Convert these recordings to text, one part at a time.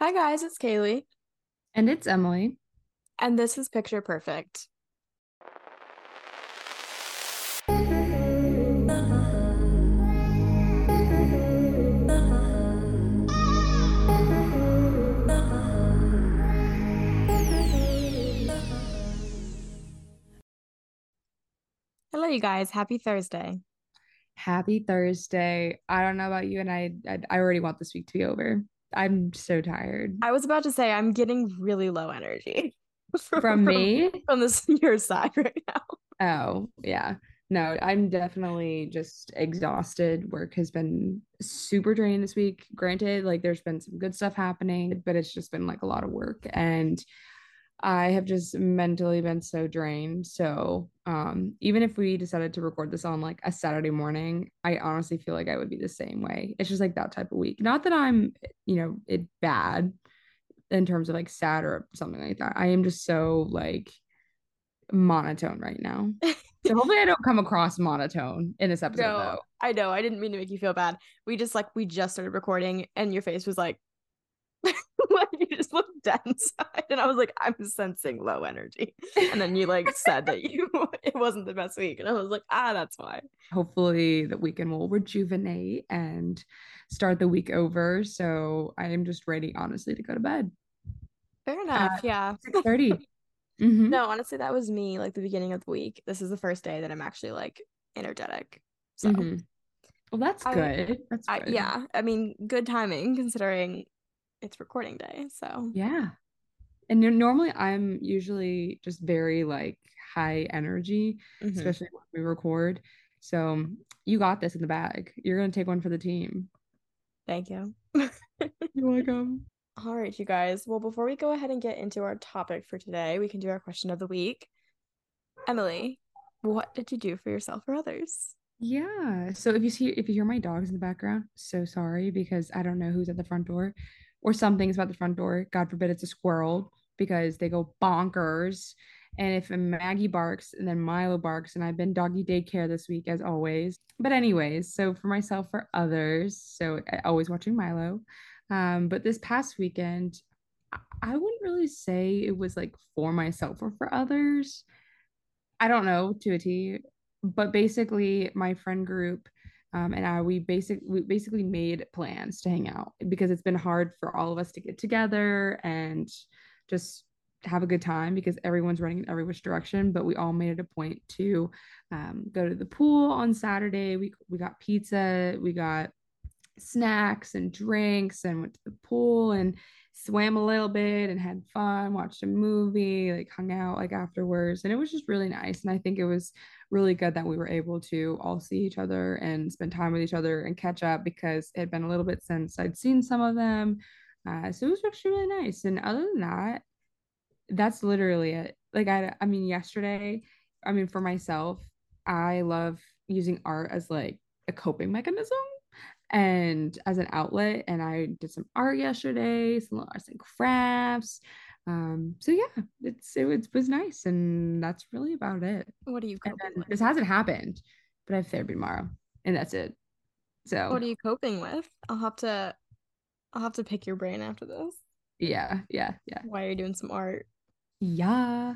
Hi guys, it's Caley, And it's Emily. and this is Picture Perfect. Hello, you guys. Happy Thursday. Happy Thursday. I don't know about you, and I, I I already want this week to be over. I'm so tired. I was about to say I'm getting really low energy From me? from this your side right now. Oh, yeah. No, I'm definitely just exhausted. Work has been super draining this week. Granted, like there's been some good stuff happening, but it's just been like a lot of work. And I have just mentally been so drained. So, um, even if we decided to record this on like a Saturday morning, I honestly feel like I would be the same way. It's just like that type of week. Not that I'm, you know, it bad in terms of like sad or something like that. I am just so like monotone right now. So hopefully I don't come across monotone in this episode No, though. I know. I didn't mean to make you feel bad. We just like we just started recording, and your face was like, like you just looked dead inside, and I was like, I'm sensing low energy. And then you like said that you it wasn't the best week, and I was like, ah, that's why. Hopefully the weekend will rejuvenate and start the week over. So I am just ready, honestly, to go to bed. Fair enough. yeah. 6:30. Mhm. No, honestly, that was me. Like the beginning of the week. This is the first day that I'm actually like energetic. So Mhm. Well, that's I- good. That's I, good. yeah, I mean, good timing considering it's recording day. So Yeah. And normally I'm usually just very like high energy, Mhm. especially when we record. So you got this in the bag. You're gonna take one for the team. thank you. You're welcome. All right, you guys. Well, before we go ahead and get into our topic for today, we can do our question of the week. Emily, what did you do for yourself or others? Yeah. So if you see if you hear my dogs in the background, so sorry because I don't know who's at the front door or something's about the front door. God forbid it's a squirrel because they go bonkers. And if Maggie barks and then Milo barks, and I've been doggy daycare this week as always. But anyways, so for myself, for others, so always watching Milo. Um, but this past weekend, I wouldn't really say it was like for myself or for others. I don't know to a T but basically my friend group um, and I we basic we basically made plans to hang out because it's been hard for all of us to get together and just have a good time because everyone's running in every which direction. But we all made it a point to um, go to the pool on Saturday. We we got pizza, we got snacks and drinks, and went to the pool and swam a little bit and had fun, watched a movie, like hung out like afterwards. And it was just really nice. And I think it was really good that we were able to all see each other and spend time with each other and catch up because it had been a little bit since I'd seen some of them. Uh, so it was actually really nice. And other than that, that's literally it. Like I, I mean, yesterday, I mean, for myself, I love using art as like a coping mechanism and as an outlet. And I did some art yesterday, some arts and crafts. Um, so yeah, it's it was, was nice, and that's really about it. What are you coping with? this hasn't happened, but I have therapy tomorrow, and that's it. So What are you coping with? I'll have to I'll have to pick your brain after this. yeah, yeah, yeah, Why are you doing some art? yeah.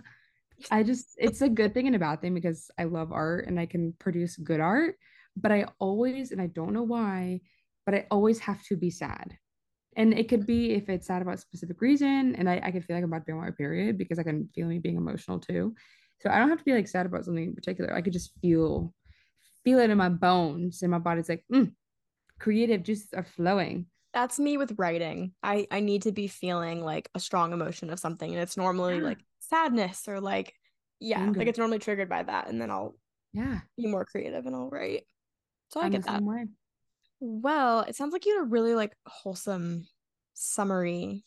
I just it's a good thing and a bad thing because I love art and I can produce good art, but I always and I don't know why, but I always have to be sad. And it could be if it's sad about a specific reason, and I, I can feel like I'm about to be on my period because I can feel me being emotional too. So I don't have to be like sad about something in particular. I could just feel feel it in my bones, and my body's like, mm, creative juices are flowing. That's me with writing. I I need to be feeling like a strong emotion of something, and it's normally Yeah. like sadness or like yeah, Anger. like it's normally triggered by that, and then I'll Yeah, be more creative and I'll write. So I I'm get that. way. Well, it sounds like you had a really like wholesome, summery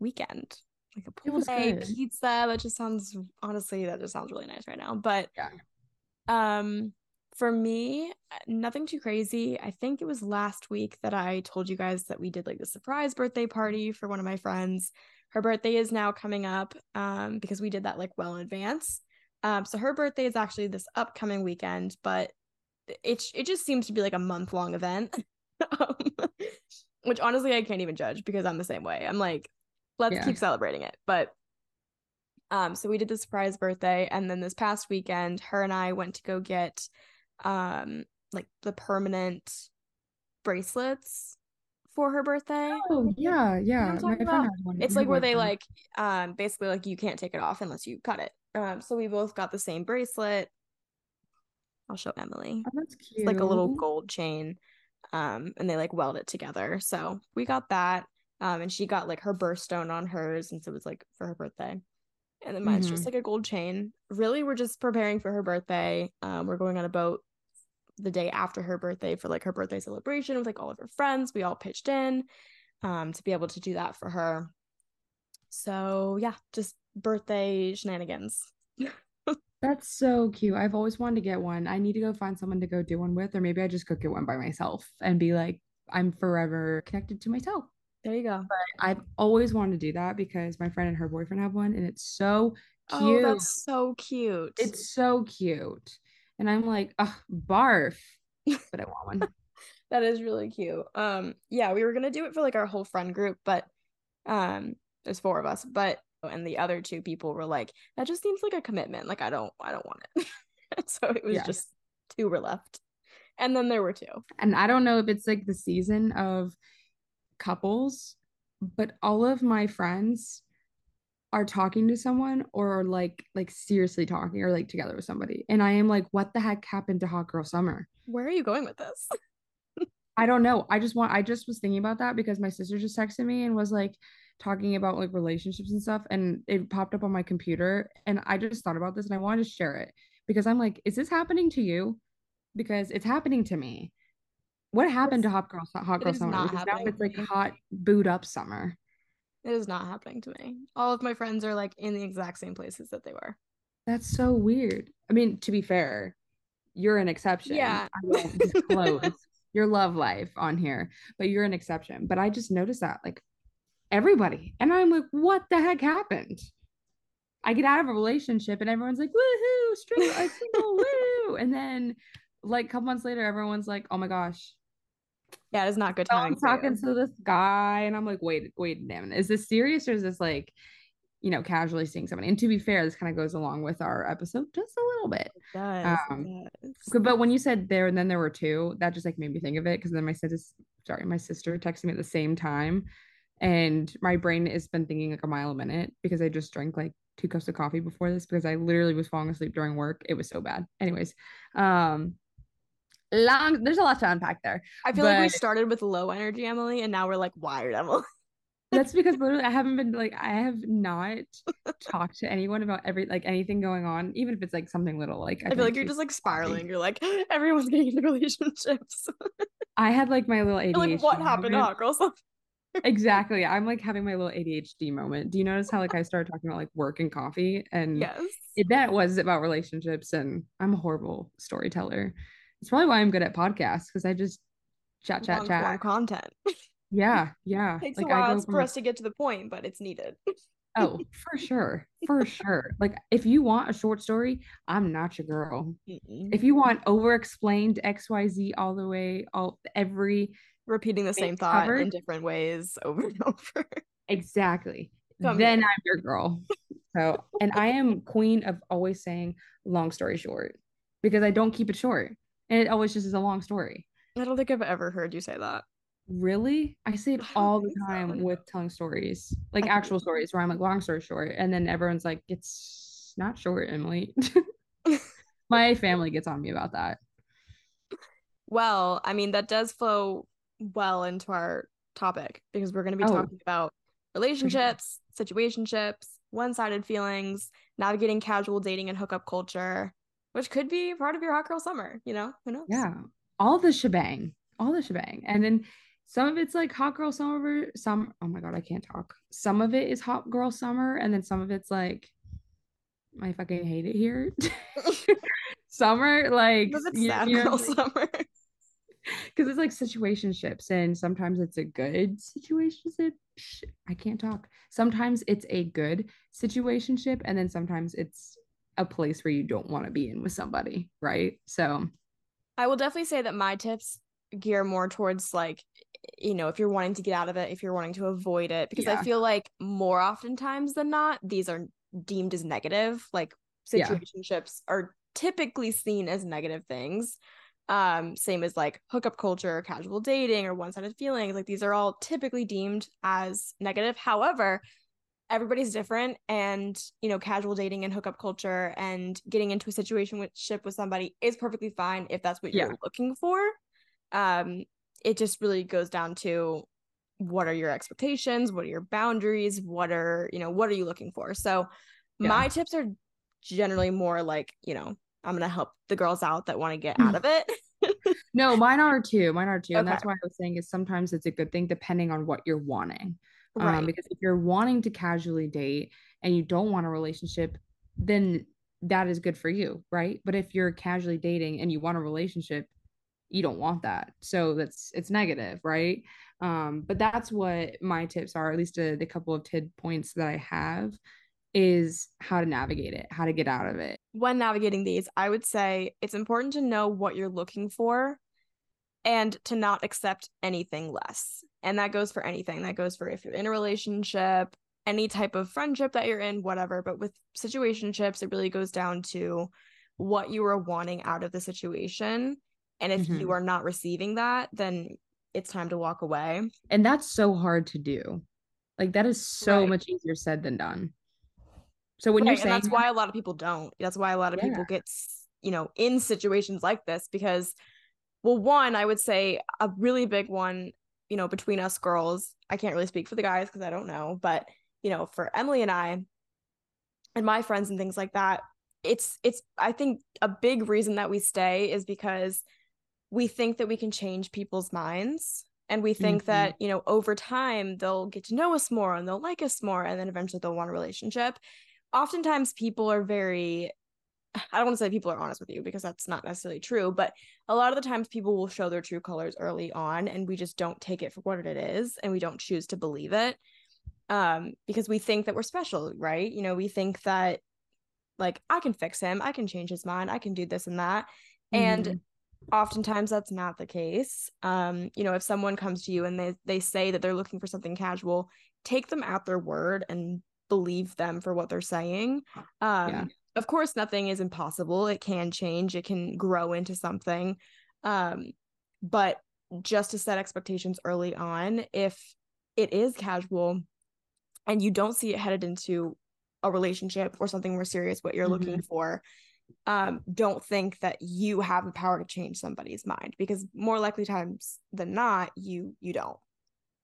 weekend. Like a pool day, good. pizza. That just sounds honestly, that just sounds really nice right now. But Yeah. um for me, nothing too crazy. I think it was last week that I told you guys that we did like the surprise birthday party for one of my friends. Her birthday is now coming up um because we did that like well in advance. Um so her birthday is actually this upcoming weekend, but it it just seems to be like a month long event. um, which honestly I can't even judge because I'm the same way. I'm like, let's Yeah. keep celebrating it. But um, so we did the surprise birthday, and then this past weekend, her and I went to go get um like the permanent bracelets for her birthday. Oh yeah, yeah. I'm My friend one. It's like where they like um basically like you can't take it off unless you cut it. Um, so we both got the same bracelet. I'll show Emily. Oh, that's cute. It's like a little gold chain. Um, and they like weld it together. So we got that. Um, and she got like her birthstone on hers, and so it was like for her birthday. And then mine's just Mhm. like a gold chain. Really, we're just preparing for her birthday. Um, we're going on a boat the day after her birthday for like her birthday celebration with like all of her friends. We all pitched in um to be able to do that for her. So yeah, just birthday shenanigans. That's so cute. I've always wanted to get one. I need to go find someone to go do one with, or maybe I just go get one by myself and be like, I'm forever connected to myself. There you go. I've always wanted to do that because my friend and her boyfriend have one, and it's so Oh, cute. that's so cute. It's so cute. And I'm like, ugh, barf. But I want one. That is really cute. Um, yeah, we were gonna do it for like our whole friend group, but um, there's four of us, but and the other two people were like, that just seems like a commitment. Like I don't, I don't want it. so it was Yeah. just two were left, and then there were two. And I don't know if it's like the season of couples, but all of my friends are talking to someone or like like seriously talking or like together with somebody. And I am like, what the heck happened to Hot Girl Summer? Where are you going with this? I don't know. I just want I just was thinking about that because my sister just texted me and was like talking about like relationships and stuff and it popped up on my computer and I just thought about this and I wanted to share it because I'm like, is this happening to you? Because it's happening to me. What happened to Hot Girl Hot Girl Summer? not Because now it's like hot boot up summer. It is not happening to me. All of my friends are like in the exact same places that they were. That's so weird. I mean, to be fair, you're an exception. Yeah. I won't disclose your love life on here, but you're an exception. But I just noticed that like everybody, and I'm like, what the heck happened? I get out of a relationship and everyone's like, woohoo, string a single woo. And then like a couple months later, everyone's like, oh my gosh, Yeah, it is not good so. I'm you. talking to this guy, and I'm like, wait, wait a minute, is this serious or is this like, you know, casually seeing somebody? And to be fair, this kind of goes along with our episode just a little bit. It does. Um, it does. But when you said there and then there were two, that just like made me think of it because then my sister, sorry, my sister texted me at the same time, and my brain has been thinking like a mile a minute because I just drank like two cups of coffee before this because I literally was falling asleep during work. It was so bad. Anyways, um, long. There's a lot to unpack there. I feel like we started with low energy Emily, and now we're like wired Emily. That's because literally I haven't been like I have not talked to anyone about every like anything going on, even if it's like something little. Like I feel like you're just like spiraling. You're like everyone's getting into relationships. I had like my little ADHD. You're like what happened to moment. hot girls? Exactly. I'm like having my little ADHD moment. Do you notice how like I started talking about like work and coffee and yes. it, that was about relationships and I'm a horrible storyteller. It's probably why I'm good at podcasts because I just chat chat Long chat. content. Yeah, yeah. takes like a I while for us to get to the point, but it's needed. oh, for sure. For sure. Like if you want a short story, I'm not your girl. Mm-mm. If you want over explained XYZ all the way, all every Repeating the same thought cover. in different ways over and over. Exactly. Come then here. I'm your girl. So, and I am queen of always saying long story short because I don't keep it short. And it always just is a long story. I don't think I've ever heard you say that. Really? I say it all the think so. time with telling stories, like actual stories where I'm like long story short. And then everyone's like, it's not short, Emily. My family gets on me about that. Well, I mean, that does flow well into our topic because we're going to be Oh. talking about relationships, situationships, one sided feelings, navigating casual dating and hookup culture, which could be part of your hot girl summer. You know, who knows? Yeah. All the shebang. All the shebang. And then some of it's like hot girl summer, some oh my god, I can't talk. Some of it is hot girl summer, and then some of it's like I fucking hate it here. summer, like sad you know, summer. because it's like situationships and sometimes it's a good situationship i can't talk sometimes it's a good situationship and then sometimes it's a place where you don't want to be in with somebody right so I will definitely say that my tips gear more towards like you know, if you're wanting to get out of it, if you're wanting to avoid it, because Yeah. I feel like more oftentimes than not, these are deemed as negative. Like Yeah. situationships are typically seen as negative things. Um, same as like hookup culture, casual dating, or one-sided feelings. Like these are all typically deemed as negative. However, everybody's different and you know casual dating and hookup culture and getting into a situation with ship with somebody is perfectly fine if that's what Yeah. you're looking for um it just really goes down to what are your expectations what are your boundaries what are you know what are you looking for so Yeah. my tips are generally more like you know i'm gonna help the girls out that want to get out of it No, mine are too. Mine are too. And that's why I was saying is sometimes it's a good thing depending on what you're wanting. right Um, because if you're wanting to casually date and you don't want a relationship, then that is good for you, right? But if you're casually dating and you want a relationship, you don't want that. So that's it's negative, right? Um, but that's what my tips are, at least a, the couple of tid points that I have is how to navigate it, how to get out of it. When navigating these, I would say it's important to know what you're looking for and to not accept anything less. And that goes for anything. That goes for if you're in a relationship, any type of friendship that you're in, whatever. But with situationships, it really goes down to what you are wanting out of the situation. And if Mhm. you are not receiving that, then it's time to walk away. And that's so hard to do. Like that is so Right. much easier said than done. So when Right, you're and saying that's why a lot of people don't. That's why a lot of people get, you know, in situations like this because, well, one, I would say a really big one, you know, between us girls, I can't really speak for the guys because I don't know, but, you know, for Emily and I and my friends and things like that, it's, it's, I think a big reason that we stay is because we think that we can change people's minds. And we think Mhm. that, you know, over time they'll get to know us more and they'll like us more. And then eventually they'll want a relationship oftentimes people are very I don't want to say people are honest with you because that's not necessarily true, but a lot of the times people will show their true colors early on and we just don't take it for what it is and we don't choose to believe it. Um because we think that we're special, right? You know, we think that like I can fix him, I can change his mind, I can do this and that. And Mhm. oftentimes that's not the case. Um, you know, if someone comes to you and they they say that they're looking for something casual, take them at their word and believe them for what they're saying. Um, Yeah. of course nothing is impossible. It can change, it can grow into something. Um, but just to set expectations early on, if it is casual and you don't see it headed into a relationship or something more serious, what you're looking for, um, don't think that you have the power to change somebody's mind because more likely times than not, you you don't.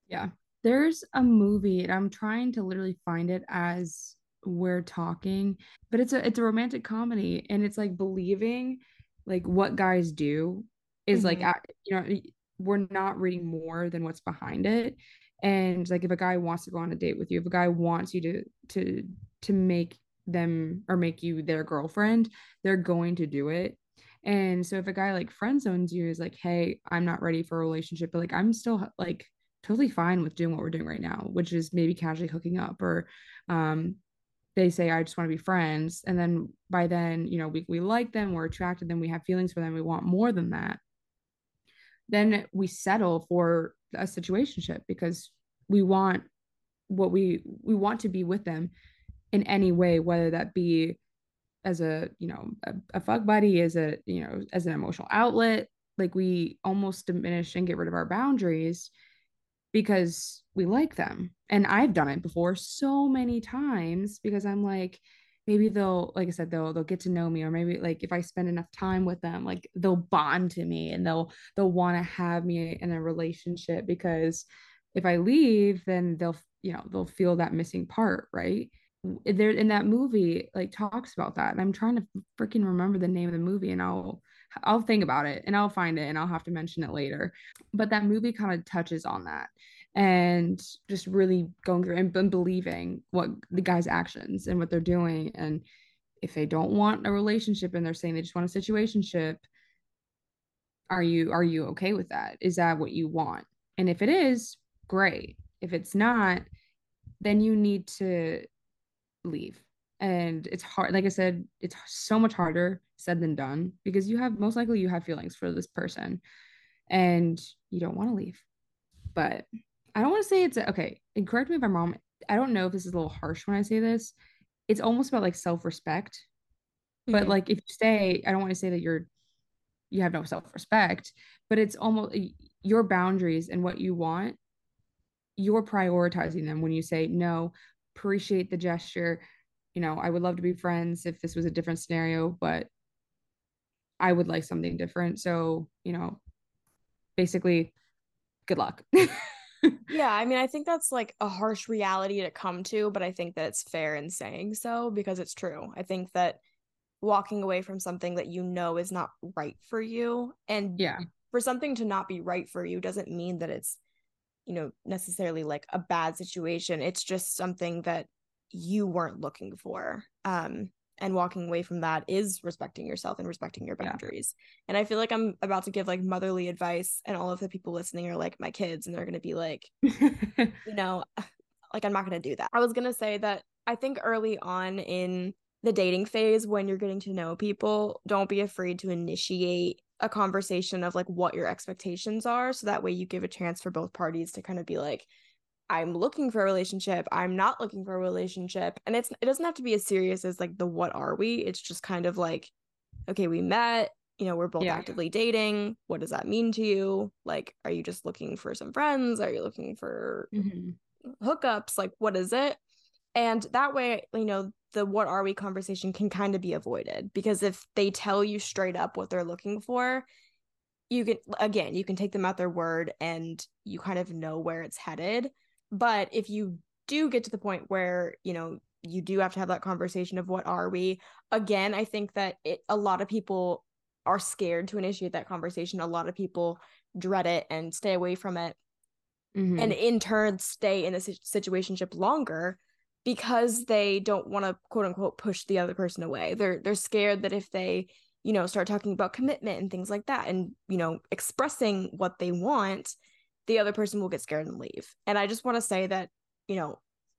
Yeah. There's a movie, and I'm trying to literally find it as we're talking, but it's a it's a romantic comedy, and it's like believing like what guys do is like Mhm. act- you know we're not reading more than what's behind it. And like if a guy wants to go on a date with you, if a guy wants you to to to make them or make you their girlfriend, they're going to do it. And so if a guy like friend zones you is like, hey, I'm not ready for a relationship, but like I'm still like totally fine with doing what we're doing right now, which is maybe casually hooking up or um they say I just want to be friends. And then by then, you know, we we like them, we're attracted them, we have feelings for them, we want more than that. Then we settle for a situationship because we want what we we want to be with them in any way, whether that be as a you know a, a fuck buddy, as a you know as an emotional outlet. Like we almost diminish and get rid of our boundaries because we like them. And I've done it before so many times because I'm like, maybe they'll, like I said, they'll they'll get to know me, or maybe like if I spend enough time with them, like they'll bond to me and they'll they'll want to have me in a relationship because if I leave, then they'll you know they'll feel that missing part, right? There in that movie, like talks about that, and I'm trying to freaking remember the name of the movie, and I'll I'll think about it and I'll find it and I'll have to mention it later. But that movie kind of touches on that and just really going through and, believing what the guy's actions and what they're doing. And if they don't want a relationship and they're saying they just want a situationship, are you are you okay with that? Is that what you want? And if it is, great. If it's not, then you need to leave. And it's hard, like I said, it's so much harder said than done because you have most likely you have feelings for this person and you don't want to leave. but I don't want to say it's a, okay. And correct me if I'm wrong. I don't know if this is a little harsh when I say this. It's almost about like self respect. But Mhm. like if you say, I don't want to say that you're you have no self respect, but it's almost your boundaries and what you want. You're prioritizing them when you say no. Appreciate the gesture. You know, I would love to be friends if this was a different scenario, but I would like something different. So, you know, basically, good luck. Yeah, I mean, I think that's like a harsh reality to come to, but I think that it's fair in saying so because it's true. I think that walking away from something that you know is not right for you and yeah. for something to not be right for you doesn't mean that it's you know necessarily like a bad situation. It's just something that you weren't looking for. Um and walking away from that is respecting yourself and respecting your Yeah. boundaries. And I feel like I'm about to give like motherly advice and all of the people listening are like my kids and they're going to be like you know, like I'm not going to do that. I was going to say that I think early on in the dating phase, when you're getting to know people, don't be afraid to initiate a conversation of like what your expectations are. So that way you give a chance for both parties to kind of be like, I'm looking for a relationship. I'm not looking for a relationship. And it's it doesn't have to be as serious as like the what are we? It's just kind of like, okay, we met, you know, we're both Yeah. actively dating. What does that mean to you? Like, are you just looking for some friends? Are you looking for Mhm. hookups like what is it and that way you know the what are we conversation can kind of be avoided because if they tell you straight up what they're looking for you can again you can take them at their word and you kind of know where it's headed but if you do get to the point where you know you do have to have that conversation of what are we again i think that it a lot of people are scared to initiate that conversation a lot of people dread it and stay away from it Mhm. and in turn stay in a si- situationship longer because they don't want to quote unquote push the other person away. They're they're scared that if they, you know, start talking about commitment and things like that and, you know, expressing what they want, the other person will get scared and leave. And I just want to say that, you know,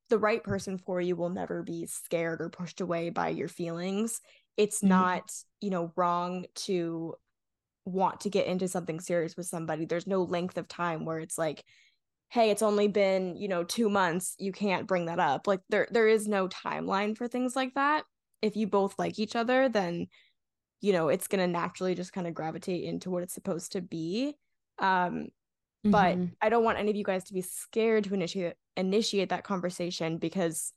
the right person for you will never be scared or pushed away by your feelings. It's Mhm. not, you know, wrong to want to get into something serious with somebody. There's no length of time where it's like, hey, it's only been, you know, 2 months, you can't bring that up. Like there there is no timeline for things like that. If you both like each other, then you know, it's going to naturally just kind of gravitate into what it's supposed to be. Um but Mhm. I don't want any of you guys to be scared to initiate initiate that conversation because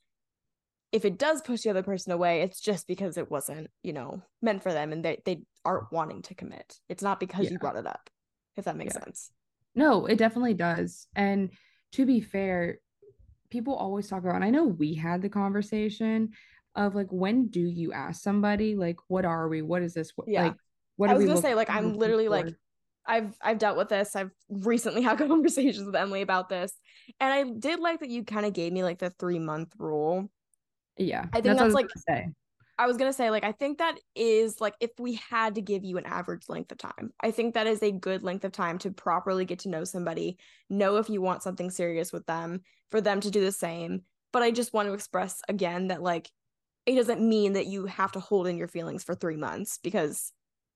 if it does push the other person away, it's just because it wasn't, you know, meant for them and they they aren't wanting to commit. It's not because you brought it up. If that makes Yeah. sense. No, it definitely does. And to be fair, people always talk about, and I know we had the conversation of like, when do you ask somebody, like, what are we? What is this? What, Yeah. like, what I are was we gonna say, like, what are we I'm literally like, for? I've I've dealt with this. I've recently had conversations with Emily about this, and I did like that you kind of gave me like the three month rule. yeah, I think that's, was like-. I was gonna say, like, I think that is like if we had to give you an average length of time, I think that is a good length of time to properly get to know somebody, know if you want something serious with them, for them to do the same. But I just want to express again that like it doesn't mean that you have to hold in your feelings for three months because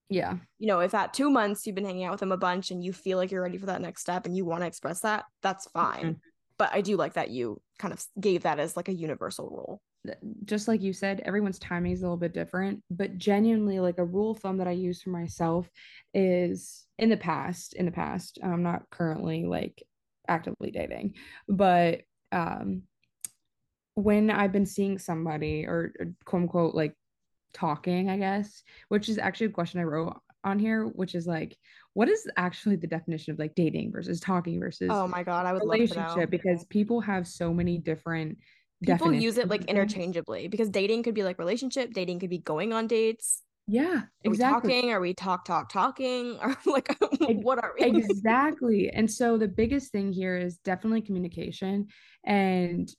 Yeah, you know, if at two months you've been hanging out with them a bunch and you feel like you're ready for that next step and you want to express that, that's fine. Mhm. But I do like that you kind of gave that as like a universal rule. just like you said, everyone's timing is a little bit different, but genuinely, like a rule of thumb that I use for myself is in the past, in the past, I'm not currently like actively dating, but um, when I've been seeing somebody or, or quote unquote like talking, I guess, which is actually a question I wrote on here, which is like, what is actually the definition of like dating versus talking versus Oh my god, I would love to know. relationship? Because people have so many different People use it like interchangeably because dating could be like relationship, dating could be going on dates. Yeah, Are exactly. we talking? Are we talk talk talking? Or like what are we? exactly. And so the biggest thing here is definitely communication. And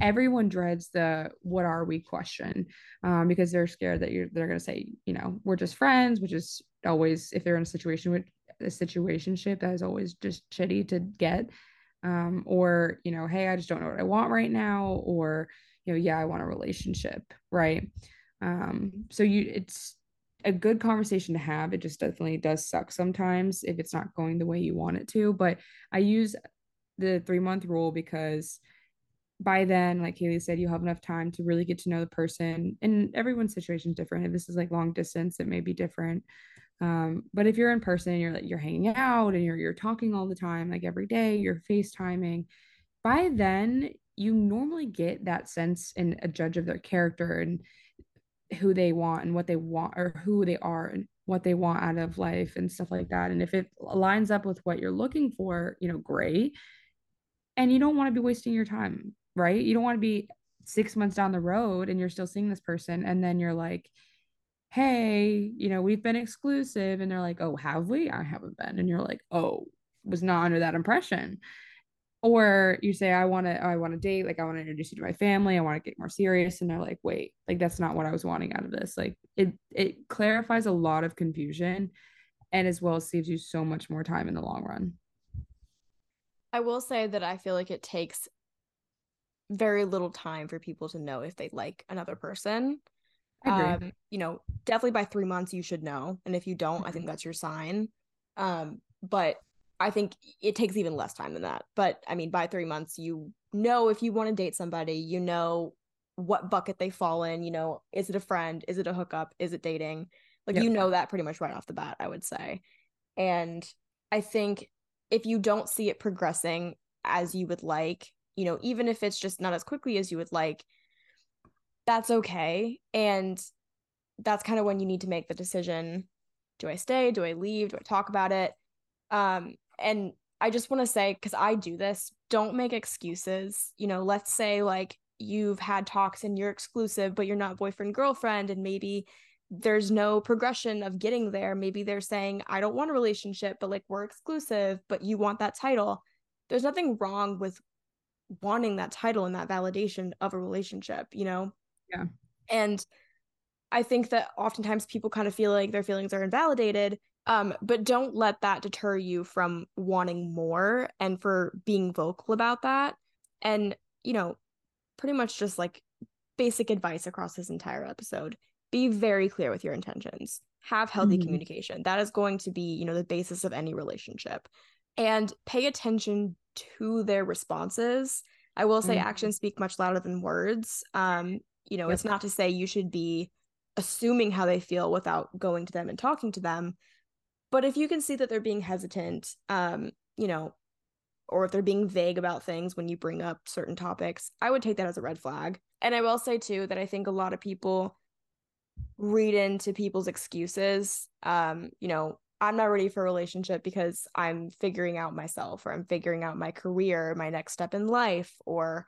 everyone dreads the what are we question um, because they're scared that you're they're gonna say, you know, we're just friends, which is always if they're in a situation with a situationship, that is always just shitty to get. Um, or, you know, hey, I just don't know what I want right now, or, you know, yeah, I want a relationship, right? Um, so you it's a good conversation to have. It just definitely does suck sometimes if it's not going the way you want it to. But I use the three month rule because by then, like Caley said, you have enough time to really get to know the person. And everyone's situation is different. If this is like long distance, it may be different. Um, but if you're in person and you're like you're hanging out and you're you're talking all the time, like every day, you're FaceTiming, by then you normally get that sense and a judge of their character and who they want and what they want or who they are and what they want out of life and stuff like that. And if it lines up with what you're looking for, you know, great. And you don't want to be wasting your time, right? You don't want to be six months down the road and you're still seeing this person and then you're like, hey, you know, we've been exclusive. And they're like, oh, have we? I haven't been. And you're like, oh, was not under that impression. Or you say, I want to, I want to date, like I want to introduce you to my family, I want to get more serious. And they're like, wait, like that's not what I was wanting out of this. Like it it clarifies a lot of confusion and as well saves you so much more time in the long run. I will say that I feel like it takes very little time for people to know if they like another person. Um, you know, definitely by three months you should know. And if you don't, mm-hmm. I think mm-hmm. that's your sign. Um, but I think it takes even less time than that. But I mean, by three months, you know if you want to date somebody, you know what bucket they fall in. You know, is it a friend? Is it a hookup? Is it dating? Like yep. you know that pretty much right off the bat, I would say. And I think if you don't see it progressing as you would like, you know, even if it's just not as quickly as you would like, that's okay. And that's kind of when you need to make the decision do I stay? Do I leave? Do I talk about it? Um, and I just want to say, because I do this, don't make excuses. You know, let's say like you've had talks and you're exclusive, but you're not boyfriend, girlfriend, and maybe there's no progression of getting there. Maybe they're saying, I don't want a relationship, but like we're exclusive, but you want that title. There's nothing wrong with wanting that title and that validation of a relationship, you know? Yeah. And I think that oftentimes people kind of feel like their feelings are invalidated. Um, but don't let that deter you from wanting more and for being vocal about that. And, you know, pretty much just like basic advice across this entire episode. Be very clear with your intentions. Have healthy mm-hmm. communication. That is going to be, you know, the basis of any relationship. And pay attention to their responses. I will say mm-hmm. actions speak much louder than words. Um, you know, yep. it's not to say you should be assuming how they feel without going to them and talking to them. But if you can see that they're being hesitant, um, you know, or if they're being vague about things when you bring up certain topics, I would take that as a red flag. And I will say too that I think a lot of people read into people's excuses. Um, you know, I'm not ready for a relationship because I'm figuring out myself or I'm figuring out my career, my next step in life, or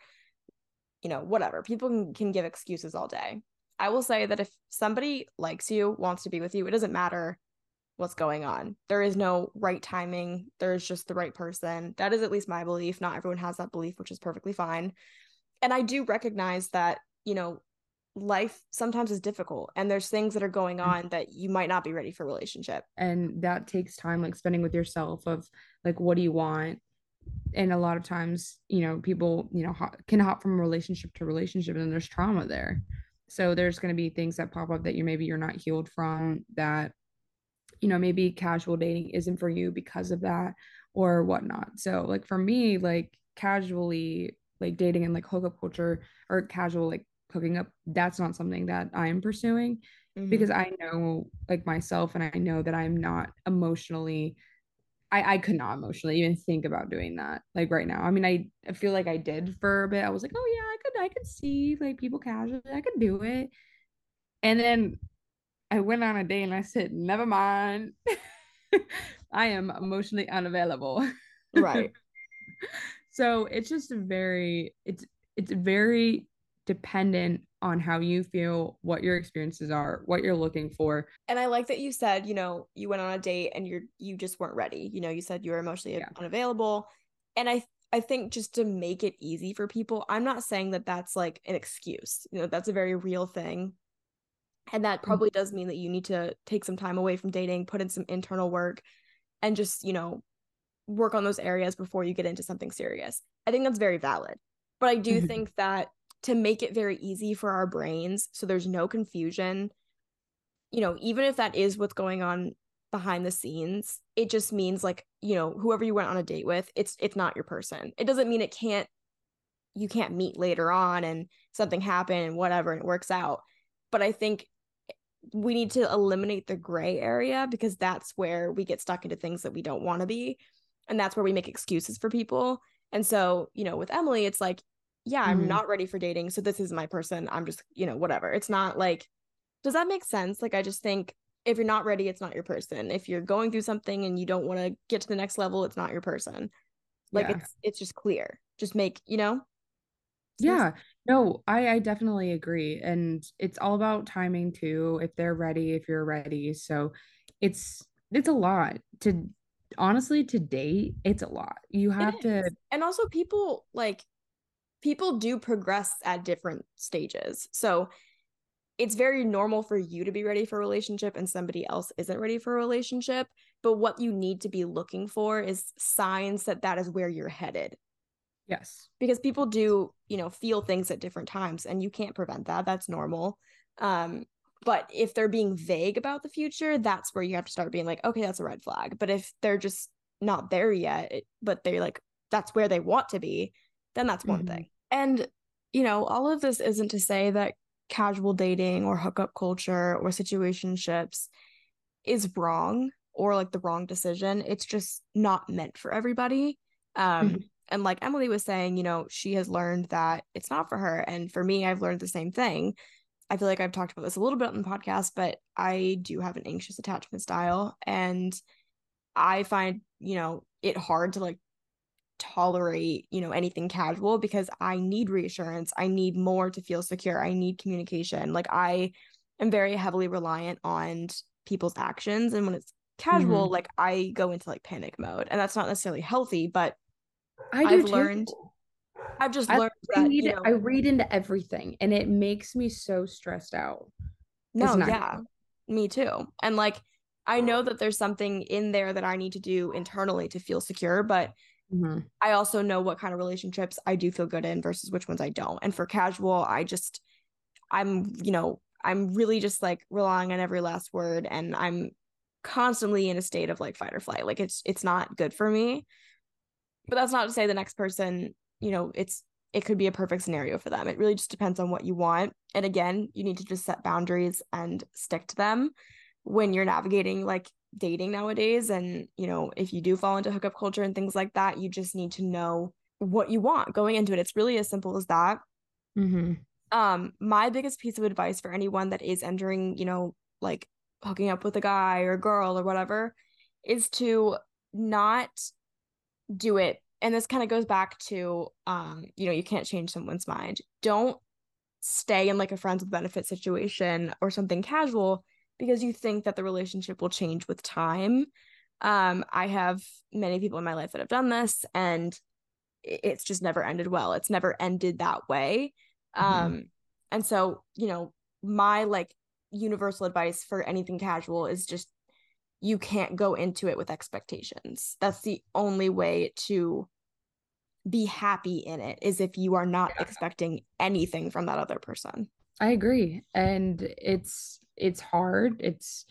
you know, whatever. People can, can give excuses all day. I will say that if somebody likes you, wants to be with you, it doesn't matter what's going on. There is no right timing. There is just the right person. That is at least my belief. Not everyone has that belief, which is perfectly fine. And I do recognize that, you know, life sometimes is difficult and there's things that are going mm. on that you might not be ready for relationship. And that takes time like spending with yourself of like what do you want? And a lot of times, you know, people, you know, can hop from relationship to relationship and there's trauma there. So there's going to be things that pop up that you maybe you're not healed from that you know maybe casual dating isn't for you because of that or whatnot so like for me like casually like dating and like hookup culture or casual like hooking up that's not something that i'm pursuing mm-hmm. because i know like myself and i know that i'm not emotionally I, I could not emotionally even think about doing that like right now. I mean, I, I feel like I did for a bit. I was like, oh yeah, I could I could see like people casually, I could do it. And then I went on a date and I said, never mind. I am emotionally unavailable. Right. so it's just a very it's it's very dependent on how you feel, what your experiences are, what you're looking for. And I like that you said, you know, you went on a date and you're you just weren't ready. You know, you said you were emotionally yeah. unavailable. And I I think just to make it easy for people, I'm not saying that that's like an excuse. You know, that's a very real thing and that mm. probably does mean that you need to take some time away from dating, put in some internal work, and just, you know, work on those areas before you get into something serious. I think that's very valid. But I do mm-hmm. think that to make it very easy for our brains so there's no confusion, you know, even if that is what's going on behind the scenes it just means like you know whoever you went on a date with it's it's not your person. It doesn't mean it can't you can't meet later on and something happen and whatever and it works out. But i think we need to eliminate the gray area because that's where we get stuck into things that we don't want to be and that's where we make excuses for people. And so you know with emily it's like yeah i'm mm-hmm. not ready for dating so this is my person i'm just you know whatever. It's not like does that make sense? Like i just think if you're not ready it's not your person. If you're going through something and you don't want to get to the next level it's not your person. Like yeah. it's it's just clear. Just make you know? Yeah. No i i definitely agree and it's all about timing too if they're ready if you're ready so it's it's a lot to honestly to date it's a lot. You have to and also people like people do progress at different stages. So it's very normal for you to be ready for a relationship and somebody else isn't ready for a relationship but what you need to be looking for is signs that that is where you're headed. Yes. Because people do you know feel things at different times and you can't prevent that. That's normal. Um but if they're being vague about the future that's where you have to start being like okay that's a red flag. But if they're just not there yet but they're like that's where they want to be then that's one mm-hmm. thing and you know all of this isn't to say that casual dating or hookup culture or situationships is wrong or like the wrong decision. It's just not meant for everybody. Um, mm-hmm. And like Emily was saying, you know, she has learned that it's not for her. And for me, I've learned the same thing. I feel like I've talked about this a little bit on the podcast, but I do have an anxious attachment style. And I find, you know, it hard to like tolerate, you know, anything casual because I need reassurance. I need more to feel secure. I need communication. Like I am very heavily reliant on people's actions and when it's casual, mm-hmm. like I go into like panic mode. And that's not necessarily healthy, but I do I've too. learned I've just learned I read, that, you know, I read into everything and it makes me so stressed out. No, yeah. Me too. And like I know that there's something in there that I need to do internally to feel secure, but Mm-hmm. I also know what kind of relationships I do feel good in versus which ones I don't. And for casual, I just, I'm, you know, I'm really just like relying on every last word and I'm constantly in a state of like fight or flight. Like it's, it's not good for me. But that's not to say the next person, you know, it's, it could be a perfect scenario for them. It really just depends on what you want. And again, you need to just set boundaries and stick to them when you're navigating like dating nowadays and you know if you do fall into hookup culture and things like that you just need to know what you want going into it. It's really as simple as that. Mm-hmm. um my biggest piece of advice for anyone that is entering you know like hooking up with a guy or girl or whatever is to not do it. And this kind of goes back to um you know you can't change someone's mind. Don't stay in like a friends with benefit situation or something casual because you think that the relationship will change with time. Um, I have many people in my life that have done this and it's just never ended well. It's never ended that way. Mm-hmm. Um, and so, you know, my like universal advice for anything casual is just you can't go into it with expectations. That's the only way to be happy in it is if you are not yeah. expecting anything from that other person. I agree. And it's it's hard. It's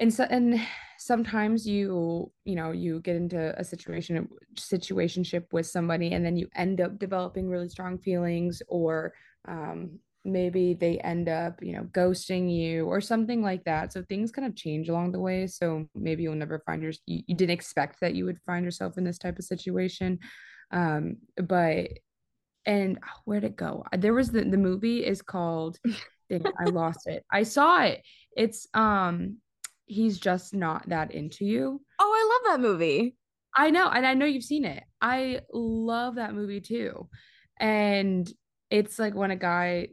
and so and sometimes you you know you get into a situation situationship with somebody and then you end up developing really strong feelings or um maybe they end up you know ghosting you or something like that. So things kind of change along the way. So maybe you'll never find your you, you didn't expect that you would find yourself in this type of situation. Um but and oh, where'd it go? There was the the movie is called I lost it. I saw it. It's um he's just not that into you. Oh, I love that movie. I know, and I know you've seen it. I love that movie too. And it's like when a guy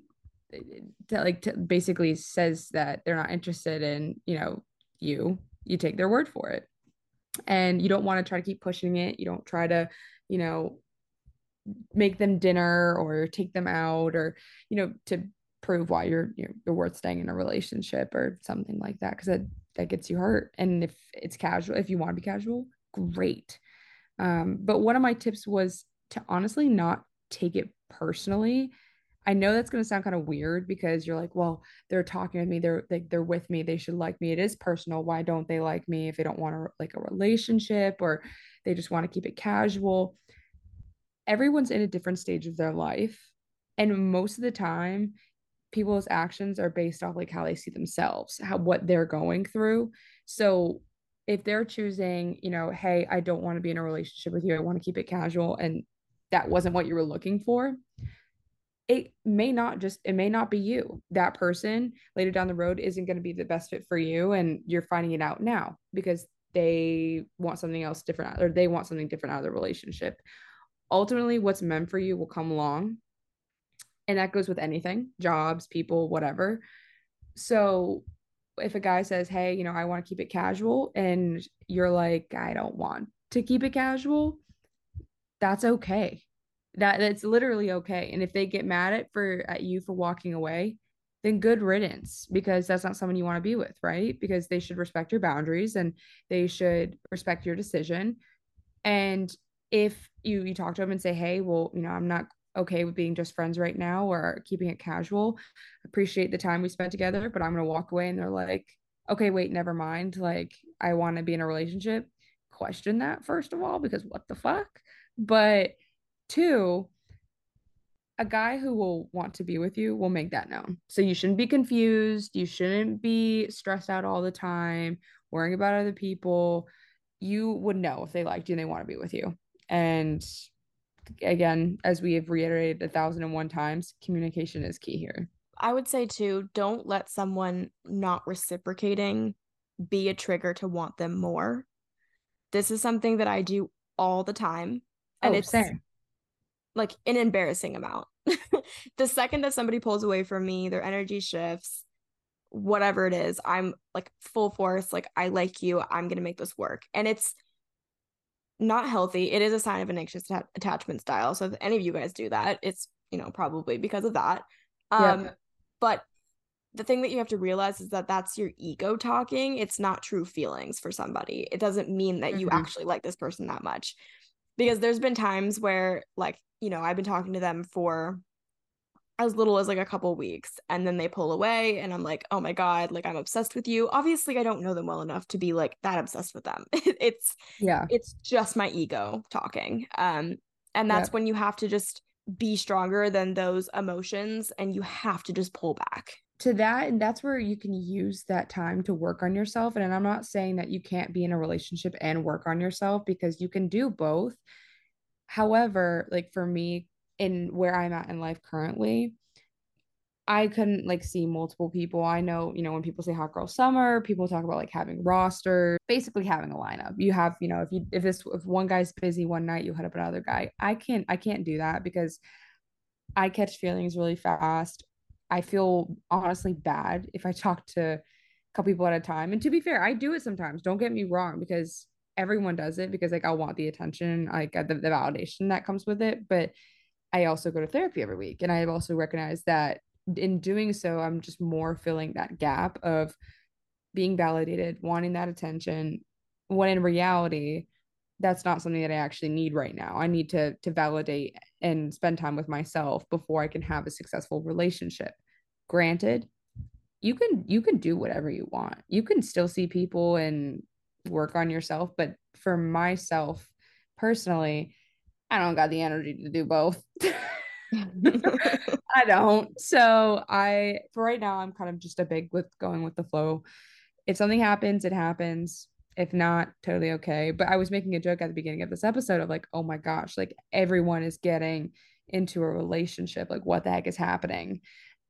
that like t- basically says that they're not interested in, you know, you, you take their word for it. And you don't want to try to keep pushing it. You don't try to, you know, make them dinner or take them out or, you know, to prove why you're you're, you're worth staying in a relationship or something like that because that that gets you hurt and if it's casual if you want to be casual great um, but one of my tips was to honestly not take it personally I know that's going to sound kind of weird because you're like, well, they're talking to me, they're like they're with me, they should like me. It is personal. Why don't they like me if they don't want to like a relationship or they just want to keep it casual? Everyone's in a different stage of their life, and most of the time, people's actions are based off like how they see themselves, how what they're going through. So if they're choosing, you know, hey, I don't want to be in a relationship with you, I want to keep it casual, and that wasn't what you were looking for, it may not just it may not be you. That person later down the road isn't going to be the best fit for you and you're finding it out now because they want something else different or they want something different out of the relationship. Ultimately what's meant for you will come along and that goes with anything jobs people whatever. So if a guy says hey you know i want to keep it casual and you're like i don't want to keep it casual that's okay. That that's literally okay. And if they get mad at for at you for walking away then good riddance because that's not someone you want to be with right? Because they should respect your boundaries and they should respect your decision. And if you you talk to them and say hey well you know i'm not okay with being just friends right now or keeping it casual appreciate the time we spent together but i'm going to walk away and they're like okay wait never mind like i want to be in a relationship question that first of all because what the fuck but Two, a guy who will want to be with you will make that known. So you shouldn't be confused. You shouldn't be stressed out all the time, worrying about other people. You would know if they liked you and they want to be with you. And again, as we have reiterated a thousand and one times, communication is key here. I would say too, don't let someone not reciprocating be a trigger to want them more. This is something that I do all the time. And oh, it's same like an embarrassing amount. the second that somebody pulls away from me, their energy shifts, whatever it is, I'm like full force, like, I like you. I'm going to make this work. And it's not healthy. It is a sign of an anxious attachment style. So if any of you guys do that, it's, you know, probably because of that. Um, yeah. But the thing that you have to realize is that that's your ego talking. It's not true feelings for somebody. It doesn't mean that mm-hmm. you actually like this person that much. Because there's been times where, like, you know, I've been talking to them for as little as like a couple weeks and then they pull away and I'm like, "Oh my god, like I'm obsessed with you." Obviously, I don't know them well enough to be like that obsessed with them. it's yeah. It's just my ego talking. Um and that's yep. when you have to just be stronger than those emotions and you have to just pull back. To that and that's where you can use that time to work on yourself and I'm not saying that you can't be in a relationship and work on yourself because you can do both However, like for me, in where I'm at in life currently, I couldn't like see multiple people. I know, you know, when people say hot girl summer, people talk about like having roster, basically having a lineup. You have, you know, if you if this if one guy's busy one night, you hit up another guy. I can't I can't do that because I catch feelings really fast. I feel honestly bad if I talk to a couple people at a time. And to be fair, I do it sometimes. Don't get me wrong, because everyone does it because like I want the attention, like uh, the, the validation that comes with it. But I also go to therapy every week. And I've also recognized that in doing so, I'm just more filling that gap of being validated, wanting that attention, when in reality, that's not something that I actually need right now. I need to to validate and spend time with myself before I can have a successful relationship. Granted, you can you can do whatever you want. You can still see people and work on yourself. But for myself personally, I don't got the energy to do both. I don't. So I for right now I'm kind of just a big with going with the flow. If something happens, it happens. If not, totally okay. But I was making a joke at the beginning of this episode of like, oh my gosh, like everyone is getting into a relationship. Like, what the heck is happening?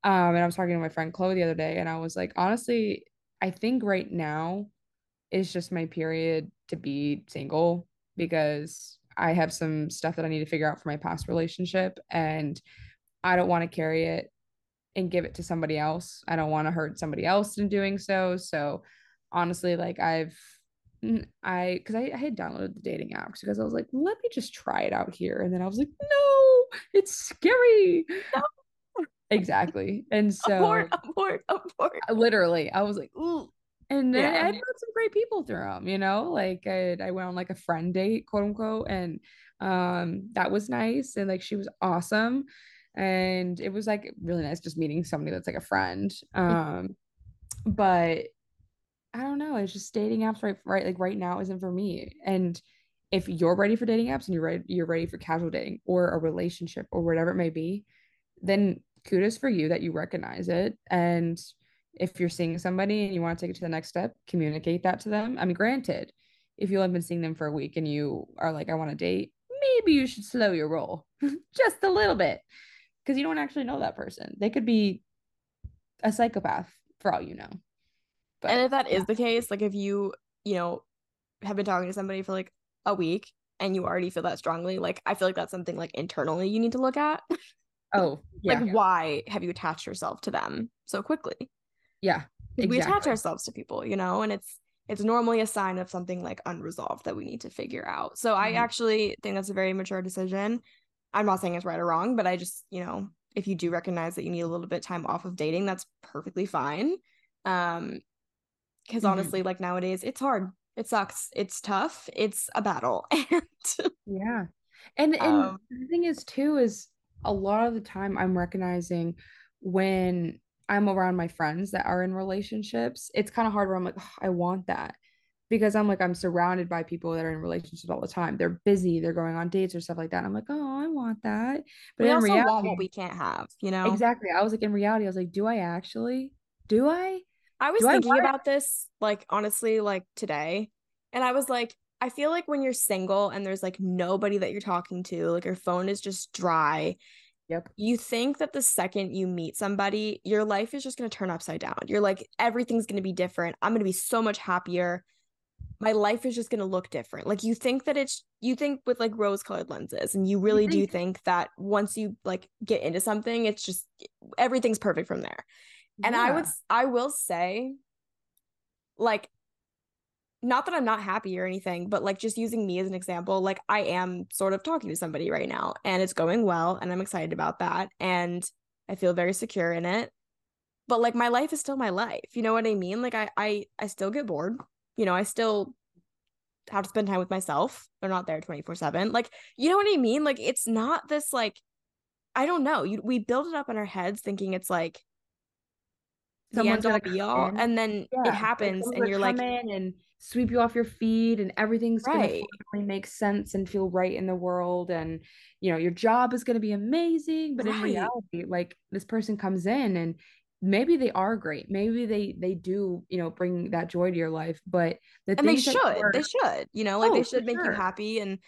Um, and I was talking to my friend Chloe the other day, and I was like, honestly, I think right now is just my period to be single because I have some stuff that I need to figure out for my past relationship and I don't want to carry it and give it to somebody else. I don't want to hurt somebody else in doing so. So honestly, like I've I because I, I, had downloaded the dating apps because I was like, let me just try it out here. And then I was like, no, it's scary. No. Exactly. And so abort, abort, abort. literally, I was like, ooh, and then yeah. I met some great people through them, you know, like I, I went on like a friend date, quote unquote, and um that was nice and like she was awesome. and it was like really nice just meeting somebody that's like a friend. Um, but I don't know. It's just dating apps right right like right now isn't for me. And if you're ready for dating apps and you're ready you're ready for casual dating or a relationship or whatever it may be, then kudos for you that you recognize it. And if you're seeing somebody and you want to take it to the next step, communicate that to them. I mean, granted, if you have been seeing them for a week and you are like, I want to date, maybe you should slow your roll just a little bit because you don't actually know that person. They could be a psychopath for all you know. But, and if that yeah. is the case, like if you, you know, have been talking to somebody for like a week and you already feel that strongly, like I feel like that's something like internally you need to look at. Oh, yeah. like why have you attached yourself to them so quickly? Yeah. Exactly. We attach ourselves to people, you know, and it's it's normally a sign of something like unresolved that we need to figure out. So mm-hmm. I actually think that's a very mature decision. I'm not saying it's right or wrong, but I just, you know, if you do recognize that you need a little bit time off of dating, that's perfectly fine. Um because mm-hmm. honestly, like nowadays it's hard. It sucks. It's tough. It's a battle. and yeah. And and um, the thing is too is a lot of the time I'm recognizing when I'm around my friends that are in relationships, it's kind of hard where I'm like, I want that because I'm like, I'm surrounded by people that are in relationships all the time. They're busy, they're going on dates or stuff like that. I'm like, oh, I want that. But we in also reality, want what we can't have, you know? Exactly. I was like, in reality, I was like, do I actually? Do I? I was do thinking I about this, like, honestly, like today. And I was like, I feel like when you're single and there's like nobody that you're talking to, like your phone is just dry Yep. You think that the second you meet somebody, your life is just going to turn upside down. You're like, everything's going to be different. I'm going to be so much happier. My life is just going to look different. Like, you think that it's, you think with like rose colored lenses, and you really you think- do think that once you like get into something, it's just everything's perfect from there. And yeah. I would, I will say, like, not that I'm not happy or anything, but like just using me as an example, like I am sort of talking to somebody right now and it's going well and I'm excited about that and I feel very secure in it. But like my life is still my life. You know what I mean? Like I I I still get bored. You know, I still have to spend time with myself. They're not there 24/7. Like, you know what I mean? Like it's not this like I don't know. You we build it up in our heads thinking it's like someone's gonna be all and then yeah. it happens and you're like and sweep you off your feet and everything's right. gonna make sense and feel right in the world and you know your job is gonna be amazing but right. in reality like this person comes in and maybe they are great maybe they they do you know bring that joy to your life but the and they should are, they should you know like oh, they should make sure. you happy and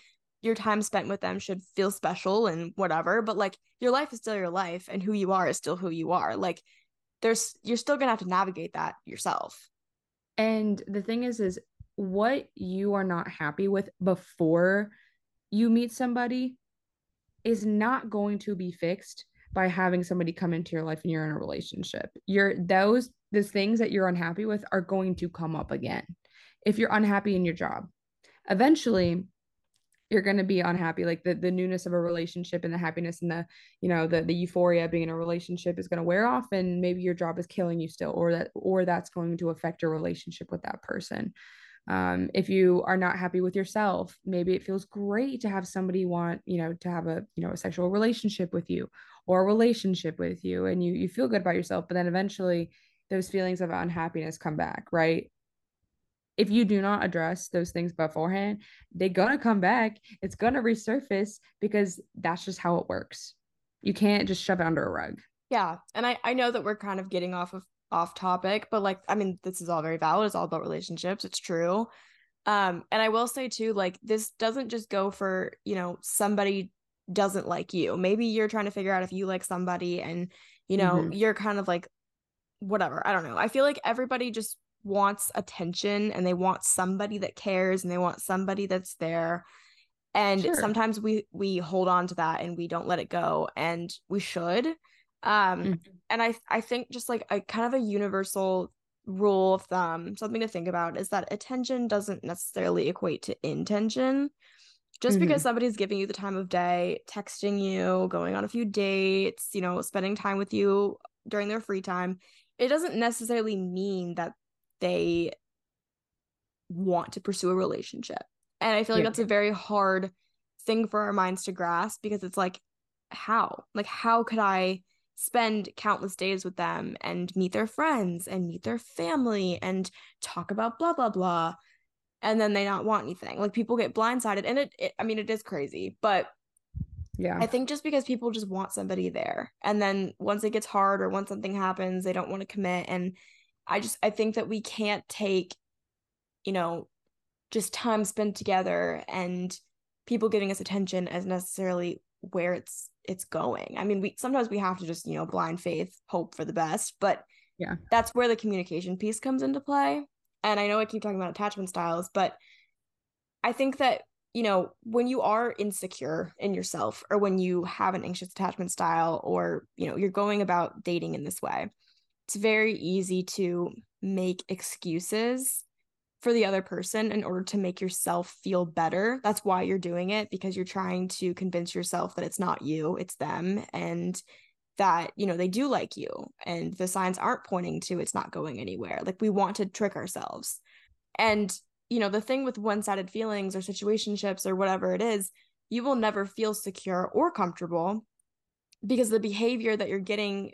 your time spent with them should feel special and whatever but like your life is still your life and who you are is still who you are like there's you're still gonna have to navigate that yourself and the thing is is what you are not happy with before you meet somebody is not going to be fixed by having somebody come into your life and you're in a relationship. You're those those things that you're unhappy with are going to come up again. If you're unhappy in your job, eventually you're going to be unhappy like the, the newness of a relationship and the happiness and the you know the, the euphoria being in a relationship is going to wear off and maybe your job is killing you still or that or that's going to affect your relationship with that person. Um, if you are not happy with yourself maybe it feels great to have somebody want you know to have a you know a sexual relationship with you or a relationship with you and you you feel good about yourself but then eventually those feelings of unhappiness come back right if you do not address those things beforehand, they're gonna come back. It's gonna resurface because that's just how it works. You can't just shove it under a rug. Yeah. And I, I know that we're kind of getting off of off topic, but like I mean, this is all very valid. It's all about relationships. It's true. Um, and I will say too, like this doesn't just go for, you know, somebody doesn't like you. Maybe you're trying to figure out if you like somebody and, you know, mm-hmm. you're kind of like whatever. I don't know. I feel like everybody just wants attention and they want somebody that cares and they want somebody that's there and sure. sometimes we we hold on to that and we don't let it go and we should um mm-hmm. and i i think just like a kind of a universal rule of thumb something to think about is that attention doesn't necessarily equate to intention just mm-hmm. because somebody's giving you the time of day texting you going on a few dates you know spending time with you during their free time it doesn't necessarily mean that they want to pursue a relationship. And I feel like yeah. that's a very hard thing for our minds to grasp because it's like how? Like, how could I spend countless days with them and meet their friends and meet their family and talk about blah, blah, blah? And then they not want anything. Like, people get blindsided. And it, it I mean, it is crazy, but yeah. I think just because people just want somebody there. And then once it gets hard or once something happens, they don't want to commit. And I just, I think that we can't take, you know, just time spent together and people giving us attention as necessarily where it's it's going. I mean, we sometimes we have to just, you know, blind faith, hope for the best, but yeah. That's where the communication piece comes into play. And I know I keep talking about attachment styles, but I think that, you know, when you are insecure in yourself or when you have an anxious attachment style or, you know, you're going about dating in this way, it's very easy to make excuses for the other person in order to make yourself feel better. That's why you're doing it because you're trying to convince yourself that it's not you, it's them and that, you know, they do like you and the signs aren't pointing to it's not going anywhere. Like we want to trick ourselves. And, you know, the thing with one-sided feelings or situationships or whatever it is, you will never feel secure or comfortable because the behavior that you're getting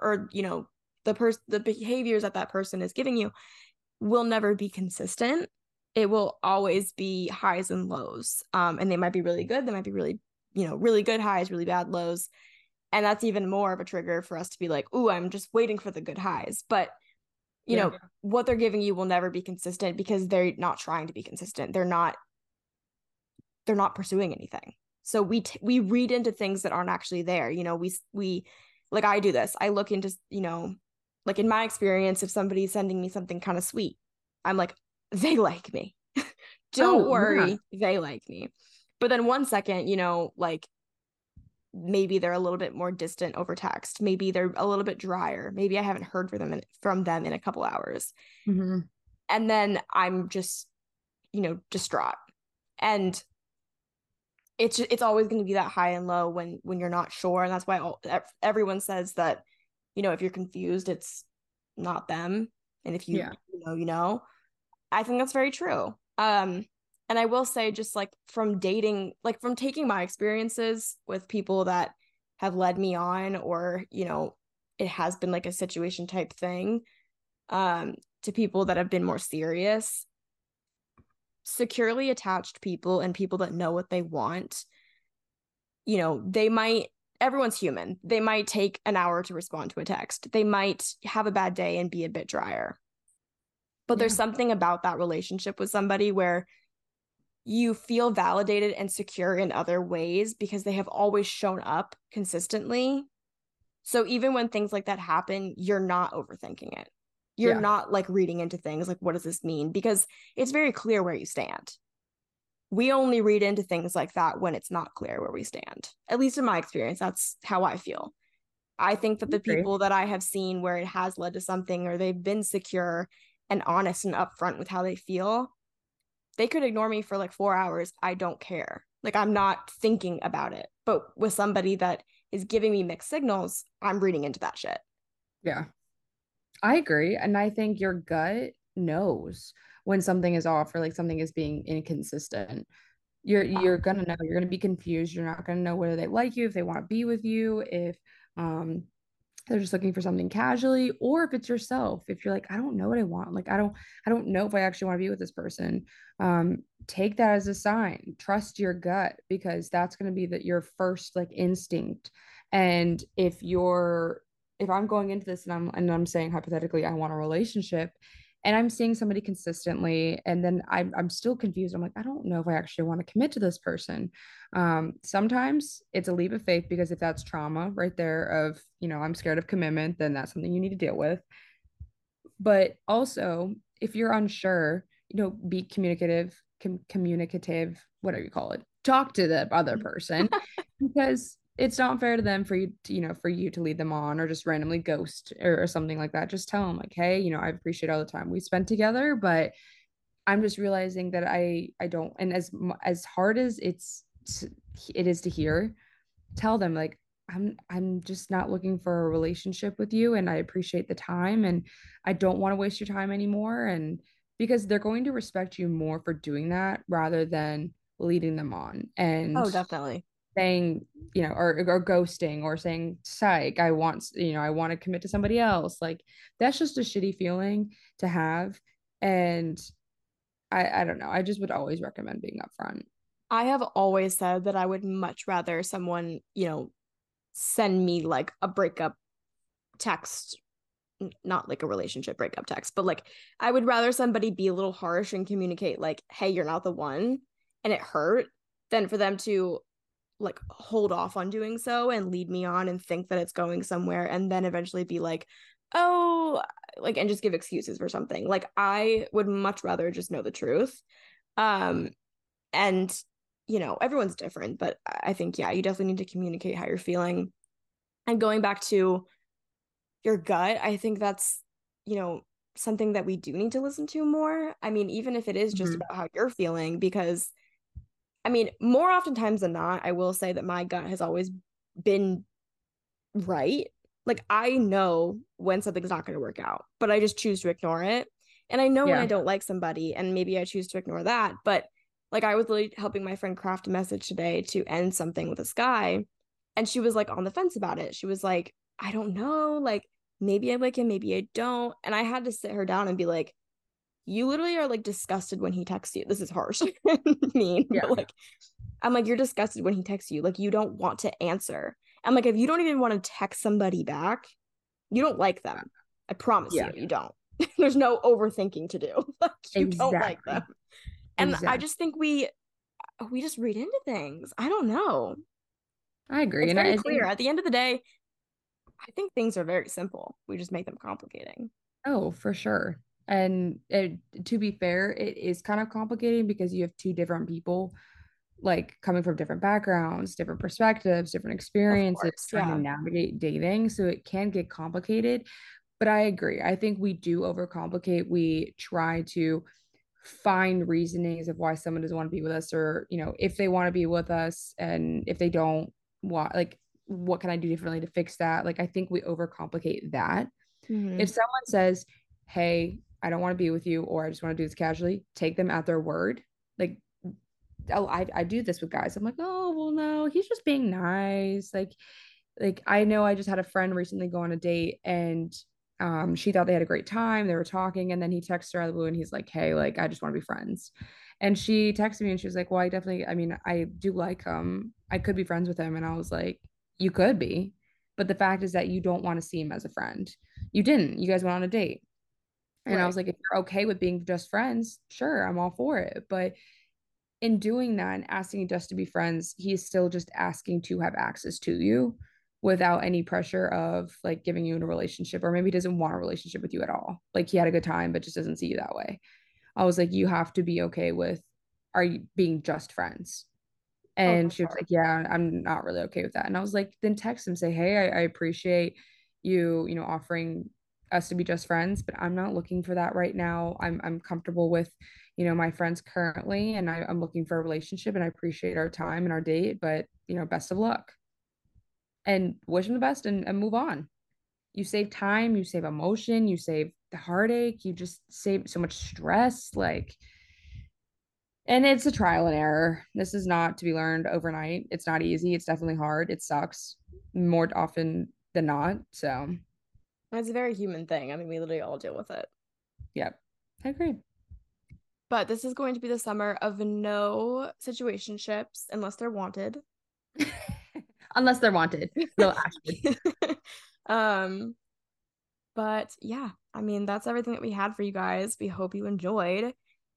or, you know, the person the behaviors that that person is giving you will never be consistent. It will always be highs and lows. Um, and they might be really good. They might be really, you know, really good highs, really bad lows. And that's even more of a trigger for us to be like, ooh, I'm just waiting for the good highs. But you yeah. know, what they're giving you will never be consistent because they're not trying to be consistent. They're not they're not pursuing anything. So we t- we read into things that aren't actually there. You know, we we like I do this. I look into, you know, like in my experience, if somebody's sending me something kind of sweet, I'm like, they like me. Don't oh, worry, yeah. they like me. But then one second, you know, like maybe they're a little bit more distant over text. Maybe they're a little bit drier. Maybe I haven't heard from them in, from them in a couple hours. Mm-hmm. And then I'm just, you know, distraught. And it's it's always going to be that high and low when when you're not sure and that's why all, everyone says that you know if you're confused it's not them and if you, yeah. you know you know i think that's very true um and i will say just like from dating like from taking my experiences with people that have led me on or you know it has been like a situation type thing um to people that have been more serious securely attached people and people that know what they want you know they might everyone's human. They might take an hour to respond to a text. They might have a bad day and be a bit drier. But yeah. there's something about that relationship with somebody where you feel validated and secure in other ways because they have always shown up consistently. So even when things like that happen, you're not overthinking it. You're yeah. not like reading into things like, what does this mean? Because it's very clear where you stand we only read into things like that when it's not clear where we stand. At least in my experience, that's how I feel. I think that the people that I have seen where it has led to something or they've been secure and honest and upfront with how they feel, they could ignore me for like four hours. I don't care. Like I'm not thinking about it. But with somebody that is giving me mixed signals, I'm reading into that shit. Yeah. I agree. And I think your gut knows when something is off or like something is being inconsistent. You're you're gonna know you're gonna be confused. You're not gonna know whether they like you if they want to be with you if um they're just looking for something casually or if it's yourself if you're like i don't know what i want like i don't i don't know if i actually want to be with this person. Um take that as a sign. Trust your gut because that's going to be that your first like instinct. And if you're if i'm going into this and i'm and i'm saying hypothetically i want a relationship and I'm seeing somebody consistently, and then I'm I'm still confused. I'm like, I don't know if I actually want to commit to this person. Um, sometimes it's a leap of faith because if that's trauma right there of you know I'm scared of commitment, then that's something you need to deal with. But also, if you're unsure, you know, be communicative, com- communicative, whatever you call it. Talk to the other person because it's not fair to them for you to, you know for you to lead them on or just randomly ghost or, or, something like that. Just tell them like hey you know i appreciate all the time we spent together but i'm just realizing that i i don't and as as hard as it's it is to hear tell them like i'm i'm just not looking for a relationship with you and i appreciate the time and i don't want to waste your time anymore and because they're going to respect you more for doing that rather than leading them on and oh definitely saying, you know, or or ghosting or saying, psych, I want, you know, I want to commit to somebody else. Like that's just a shitty feeling to have. And I, I don't know. I just would always recommend being upfront. I have always said that I would much rather someone, you know, send me like a breakup text not like a relationship breakup text, but like I would rather somebody be a little harsh and communicate like, "Hey, you're not the one," and it hurt than for them to like hold off on doing so and lead me on and think that it's going somewhere and then eventually be like, "Oh, like and just give excuses for something." Like I would much rather just know the truth. Um and you know, everyone's different, but I think yeah, you definitely need to communicate how you're feeling. And going back to your gut, I think that's, you know, something that we do need to listen to more. I mean, even if it is just mm-hmm. about how you're feeling, because I mean, more oftentimes than not, I will say that my gut has always been right. Like I know when something's not going to work out, but I just choose to ignore it. And I know yeah. when I don't like somebody and maybe I choose to ignore that. But like I was literally helping my friend craft a message today to end something with this guy. And she was like on the fence about it. She was like, I don't know. Like maybe I like him, maybe I don't. And I had to sit her down and be like, you literally are like disgusted when he texts you. This is harsh, mean, yeah. but like, I'm like, you're disgusted when he texts you. Like, you don't want to answer. I'm like, if you don't even want to text somebody back, you don't like them. I promise yeah. you, you don't. There's no overthinking to do. like, you exactly. don't like them. And exactly. I just think we uh, we just read into things. I don't know. I agree. It's and very I clear. Think... At the end of the day, I think things are very simple. We just make them complicating. Oh, for sure. And it, to be fair, it is kind of complicating because you have two different people like coming from different backgrounds, different perspectives, different experiences, course, trying yeah. to navigate dating. So it can get complicated. But I agree. I think we do overcomplicate. We try to find reasonings of why someone doesn't want to be with us or, you know, if they want to be with us and if they don't want like what can I do differently to fix that? Like, I think we overcomplicate that. Mm-hmm. If someone says, Hey, I don't want to be with you, or I just want to do this casually, take them at their word. Like, oh, I, I do this with guys. I'm like, oh, well, no, he's just being nice. Like, like I know I just had a friend recently go on a date and um she thought they had a great time. They were talking, and then he texts her out of the blue and he's like, Hey, like, I just want to be friends. And she texted me and she was like, Well, I definitely, I mean, I do like him. I could be friends with him. And I was like, you could be, but the fact is that you don't want to see him as a friend. You didn't. You guys went on a date. And right. I was like, if you're okay with being just friends, sure, I'm all for it. But in doing that and asking just to be friends, he's still just asking to have access to you without any pressure of like giving you in a relationship, or maybe he doesn't want a relationship with you at all. Like he had a good time, but just doesn't see you that way. I was like, you have to be okay with are you being just friends? Oh, and oh, she was like, Yeah, I'm not really okay with that. And I was like, Then text him, say, Hey, I, I appreciate you, you know, offering us to be just friends, but I'm not looking for that right now. I'm I'm comfortable with, you know, my friends currently, and I, I'm looking for a relationship, and I appreciate our time and our date, but you know, best of luck. And wish him the best, and, and move on. You save time, you save emotion, you save the heartache, you just save so much stress. Like, and it's a trial and error. This is not to be learned overnight. It's not easy. It's definitely hard. It sucks more often than not. So it's a very human thing. I mean, we literally all deal with it. Yep. I agree. But this is going to be the summer of no situationships unless they're wanted. unless they're wanted. No, actually. um but yeah, I mean, that's everything that we had for you guys. We hope you enjoyed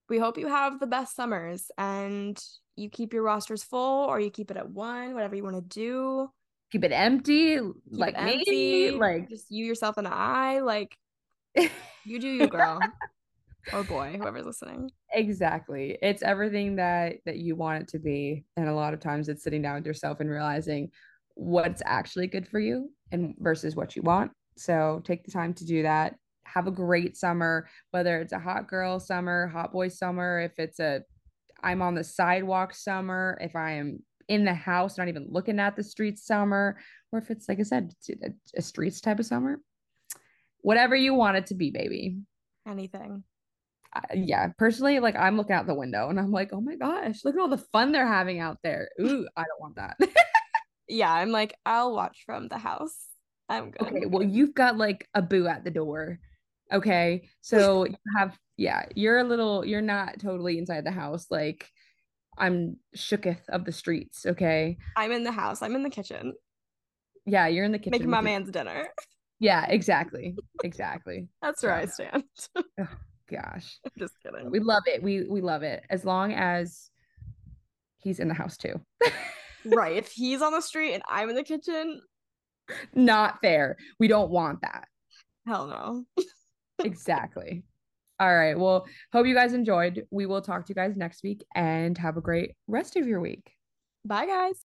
we hope you have the best summers and you keep your rosters full or you keep it at one, whatever you want to do. Keep it empty, keep like it empty, me, like just you yourself and I, like you do you, girl. or boy, whoever's listening. Exactly. It's everything that that you want it to be. And a lot of times it's sitting down with yourself and realizing what's actually good for you and versus what you want. So take the time to do that have a great summer, whether it's a hot girl summer, hot boy summer, if it's a I'm on the sidewalk summer, if I am in the house, not even looking at the streets summer, or if it's like I said, a, streets type of summer. Whatever you want it to be, baby. Anything. Uh, yeah, personally, like I'm looking out the window and I'm like, oh my gosh, look at all the fun they're having out there. Ooh, I don't want that. Yeah, I'm like, I'll watch from the house. I'm good. Okay, well, you've got like a boo at the door. Okay. So you have, yeah, you're a little, you're not totally inside the house. Like I'm shooketh of the streets. Okay. I'm in the house. I'm in the kitchen. Yeah, you're in the kitchen. Making my man's dinner. Yeah, exactly. Exactly. That's where I stand. Gosh. I'm Just kidding. We love it. We we love it. As long as he's in the house too. right. If he's on the street and I'm in the kitchen, Not fair. We don't want that. hell no. exactly. All right. Well, hope you guys enjoyed. We will talk to you guys next week and have a great rest of your week. Bye, guys.